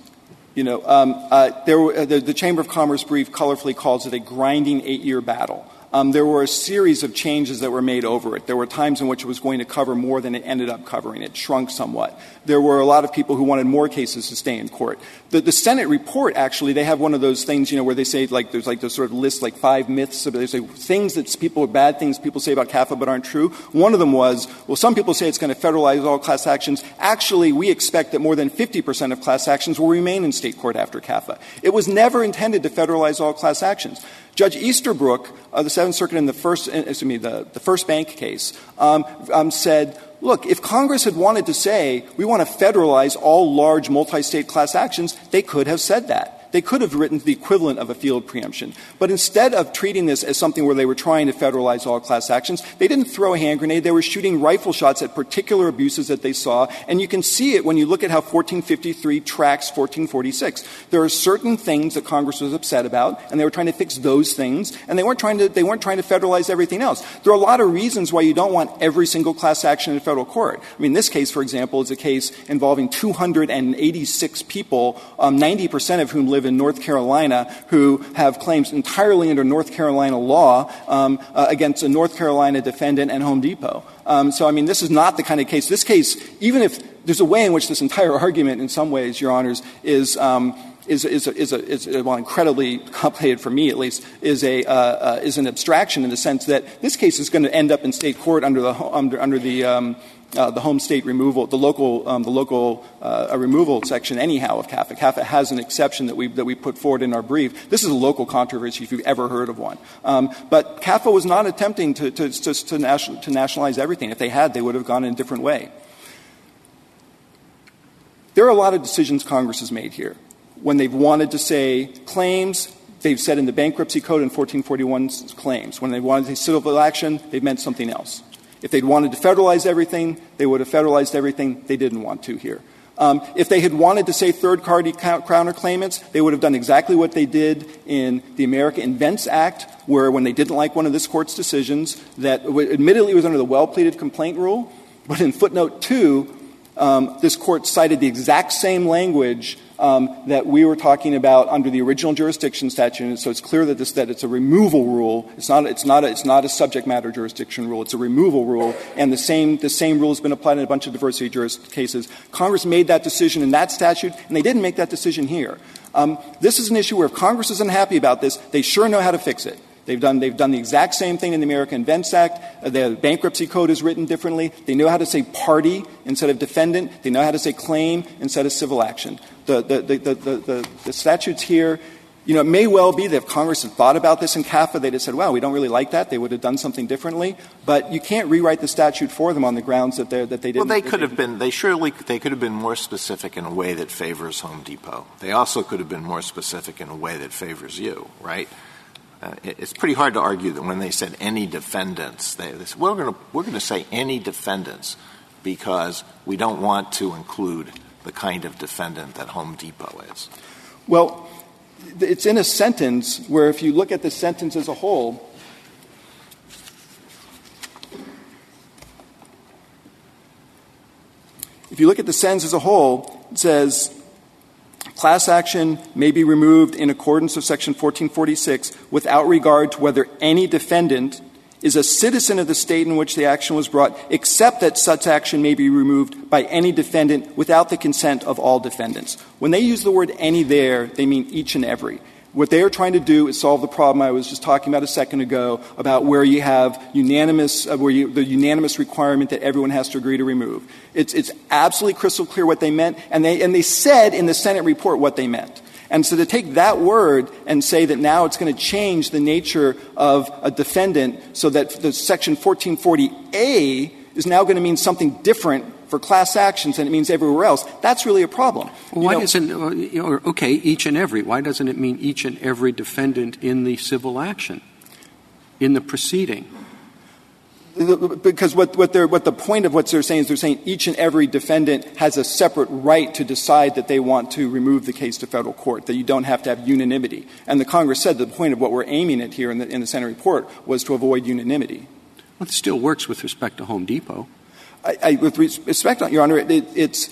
You know, um, uh, there uh, the, the Chamber of Commerce brief colorfully calls it a grinding eight-year battle. Um, there were a series of changes that were made over it. There were times in which it was going to cover more than it ended up covering. It shrunk somewhat. There were a lot of people who wanted more cases to stay in court. The, Senate report, actually, they have one of those things, you know, where they say, like, there's like those sort of list, like five myths. They say things that people, bad things people say about CAFA but aren't true. One of them was, well, some people say it's going to federalize all class actions. Actually, we expect that more than 50% of class actions will remain in state court after CAFA. It was never intended to federalize all class actions. Judge Easterbrook, uh, the Seventh Circuit in the first, uh, excuse me, the, the first bank case, um, um, said, look, if Congress had wanted to say we want to federalize all large multi-state class actions, they could have said that. They could have written the equivalent of a field preemption. But instead of treating this as something where they were trying to federalize all class actions, they didn't throw a hand grenade. They were shooting rifle shots at particular abuses that they saw. And you can see it when you look at how 1453 tracks 1446. There are certain things that Congress was upset about, and they were trying to fix those things, and they weren't trying to, they weren't trying to federalize everything else. There are a lot of reasons why you don't want every single class action in federal court. I mean, this case, for example, is a case involving 286 people, um, 90% of whom live in North Carolina, who have claims entirely under North Carolina law um, uh, against a North Carolina defendant and Home Depot. Um, so, I mean, this is not the kind of case. This case, even if there's a way in which this entire argument, in some ways, Your Honors, is um, incredibly complicated for me at least is a uh, uh, is an abstraction in the sense that this case is going to end up in state court under the the uh, the home state removal, the local, um, the local uh, removal section, anyhow, of CAFA. CAFA has an exception that we that we put forward in our brief. This is a local controversy if you've ever heard of one. Um, but CAFA was not attempting to to, to, to, national, to nationalize everything. If they had, they would have gone in a different way. There are a lot of decisions Congress has made here. When they've wanted to say claims, they've said in the bankruptcy code in 1441 claims. When they wanted to say civil action, they've meant something else. If they'd wanted to federalize everything, they would have federalized everything. They didn't want to here. Um, if they had wanted to say third-party counterclaimants, they would have done exactly what they did in the America Invents Act, where when they didn't like one of this court's decisions, that admittedly was under the well-pleaded complaint rule, but in footnote two, um, this court cited the exact same language um, that we were talking about under the original jurisdiction statute. And so it's clear that, this, that it's a removal rule. It's not, it's, not a, it's not a subject matter jurisdiction rule. It's a removal rule. And the same, the same rule has been applied in a bunch of diversity cases. Congress made that decision in that statute, and they didn't make that decision here. Um, this is an issue where if Congress is unhappy about this, they sure know how to fix it. They've done, they've done the exact same thing in the American Invents Act. Uh, the bankruptcy code is written differently. They know how to say party instead of defendant. They know how to say claim instead of civil action. The, the, the, the, the, the statutes here, you know, it may well be that if Congress had thought about this in CAFA, they'd have said, well, we don't really like that. They would have done something differently. But you can't rewrite the statute for them on the grounds that, that they didn't. Well, they could have been, they surely, they could have been more specific in a way that favors Home Depot. They also could have been more specific in a way that favors you, right? Uh, it's pretty hard to argue that when they said any defendants, they, said, we're going to say any defendants because we don't want to include the kind of defendant that Home Depot is. Well, it's in a sentence where if you look at the sentence as a whole, if you look at the sentence as a whole, it says Class action may be removed in accordance with Section 1446 without regard to whether any defendant is a citizen of the state in which the action was brought, except that such action may be removed by any defendant without the consent of all defendants. When they use the word any there, they mean each and every. What they are trying to do is solve the problem I was just talking about a second ago about where you have unanimous, uh, where you, the unanimous requirement that everyone has to agree to remove. It's, it's absolutely crystal clear what they meant, and they, and they said in the Senate report what they meant. And so to take that word and say that now it's going to change the nature of a defendant so that the section 1440A is now going to mean something different for class actions than it means everywhere else, that's really a problem. Well, why doesn't, uh, okay, each and every, why doesn't it mean each and every defendant in the civil action, in the proceeding? Because what, what, they what the point of what they're saying is they're saying each and every defendant has a separate right to decide that they want to remove the case to federal court, that you don't have to have unanimity. And the Congress said the point of what we're aiming at here in the, in the Senate report was to avoid unanimity. Well, it still works with respect to Home Depot. With respect, Your Honor, it, it's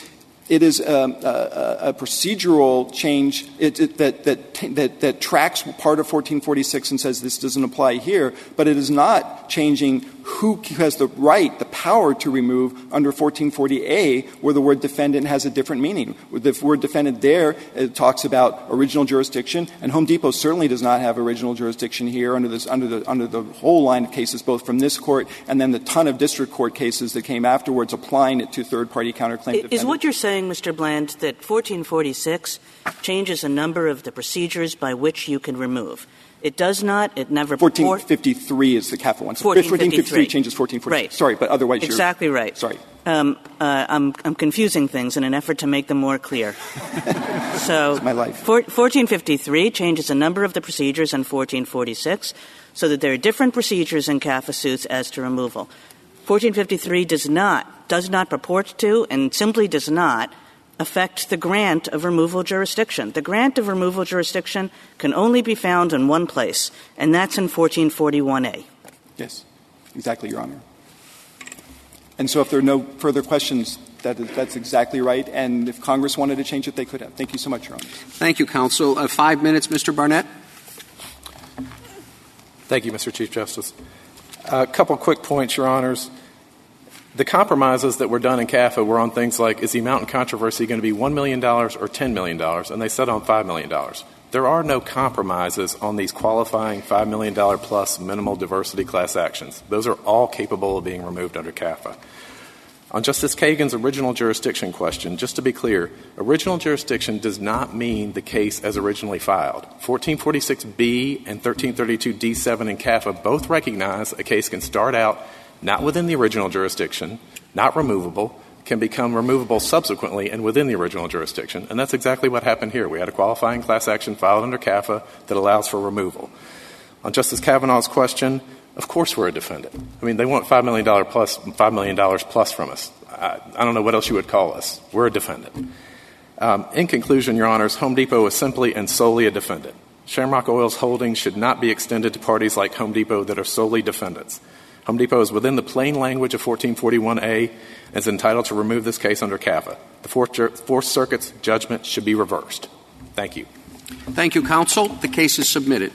it is um, a, procedural change. That tracks part of 1446 and says this doesn't apply here, but it is not changing who has the right, the power to remove under 1440A, where the word defendant has a different meaning. The word defendant there it talks about original jurisdiction, and Home Depot certainly does not have original jurisdiction here under, this, under, the, under the whole line of cases, both from this court and then the ton of district court cases that came afterwards applying it to third-party counterclaim defendants. Is what you're saying, Mr. Bland, that 1446 changes a number of the procedures by which you can remove? It does not. It never. 1453 is the CAFA one. 1453 changes 1446. Right. Sorry, but otherwise exactly right. Sorry. Um, uh, I'm, I'm confusing things in an effort to make them more clear. so my life. For, 1453 changes a number of the procedures in 1446 so that there are different procedures in CAFA suits as to removal. 1453 does not does not purport to and simply does not affect the grant of removal jurisdiction. The grant of removal jurisdiction can only be found in one place, and that's in 1441A. Yes, exactly, Your Honor. And so if there are no further questions, that is, that's exactly right. And if Congress wanted to change it, they could have. Thank you so much, Your Honor. Thank you, counsel. Uh, five minutes, Mr. Barnett. Thank you, Mr. Chief Justice. A couple quick points, Your Honors. The compromises that were done in CAFA were on things like is the amount in controversy going to be $1 million or $10 million? And they set on $5 million. There are no compromises on these qualifying $5 million plus minimal diversity class actions. Those are all capable of being removed under CAFA. On Justice Kagan's original jurisdiction question, just to be clear, original jurisdiction does not mean the case as originally filed. 1446B and 1332D7 in CAFA both recognize a case can start out not within the original jurisdiction, not removable, can become removable subsequently and within the original jurisdiction. And that's exactly what happened here. We had a qualifying class action filed under CAFA that allows for removal. On Justice Kavanaugh's question, of course we're a defendant. I mean, they want $5 million plus, $5 million plus from us. I, I don't know what else you would call us. We're a defendant. Um, in conclusion, Your Honors, Home Depot is simply and solely a defendant. Shamrock Oil's holdings should not be extended to parties like Home Depot that are solely defendants. Home Depot is within the plain language of 1441A and is entitled to remove this case under CAFA. The Fourth, Fourth Circuit's judgment should be reversed. Thank you. Thank you, counsel. The case is submitted.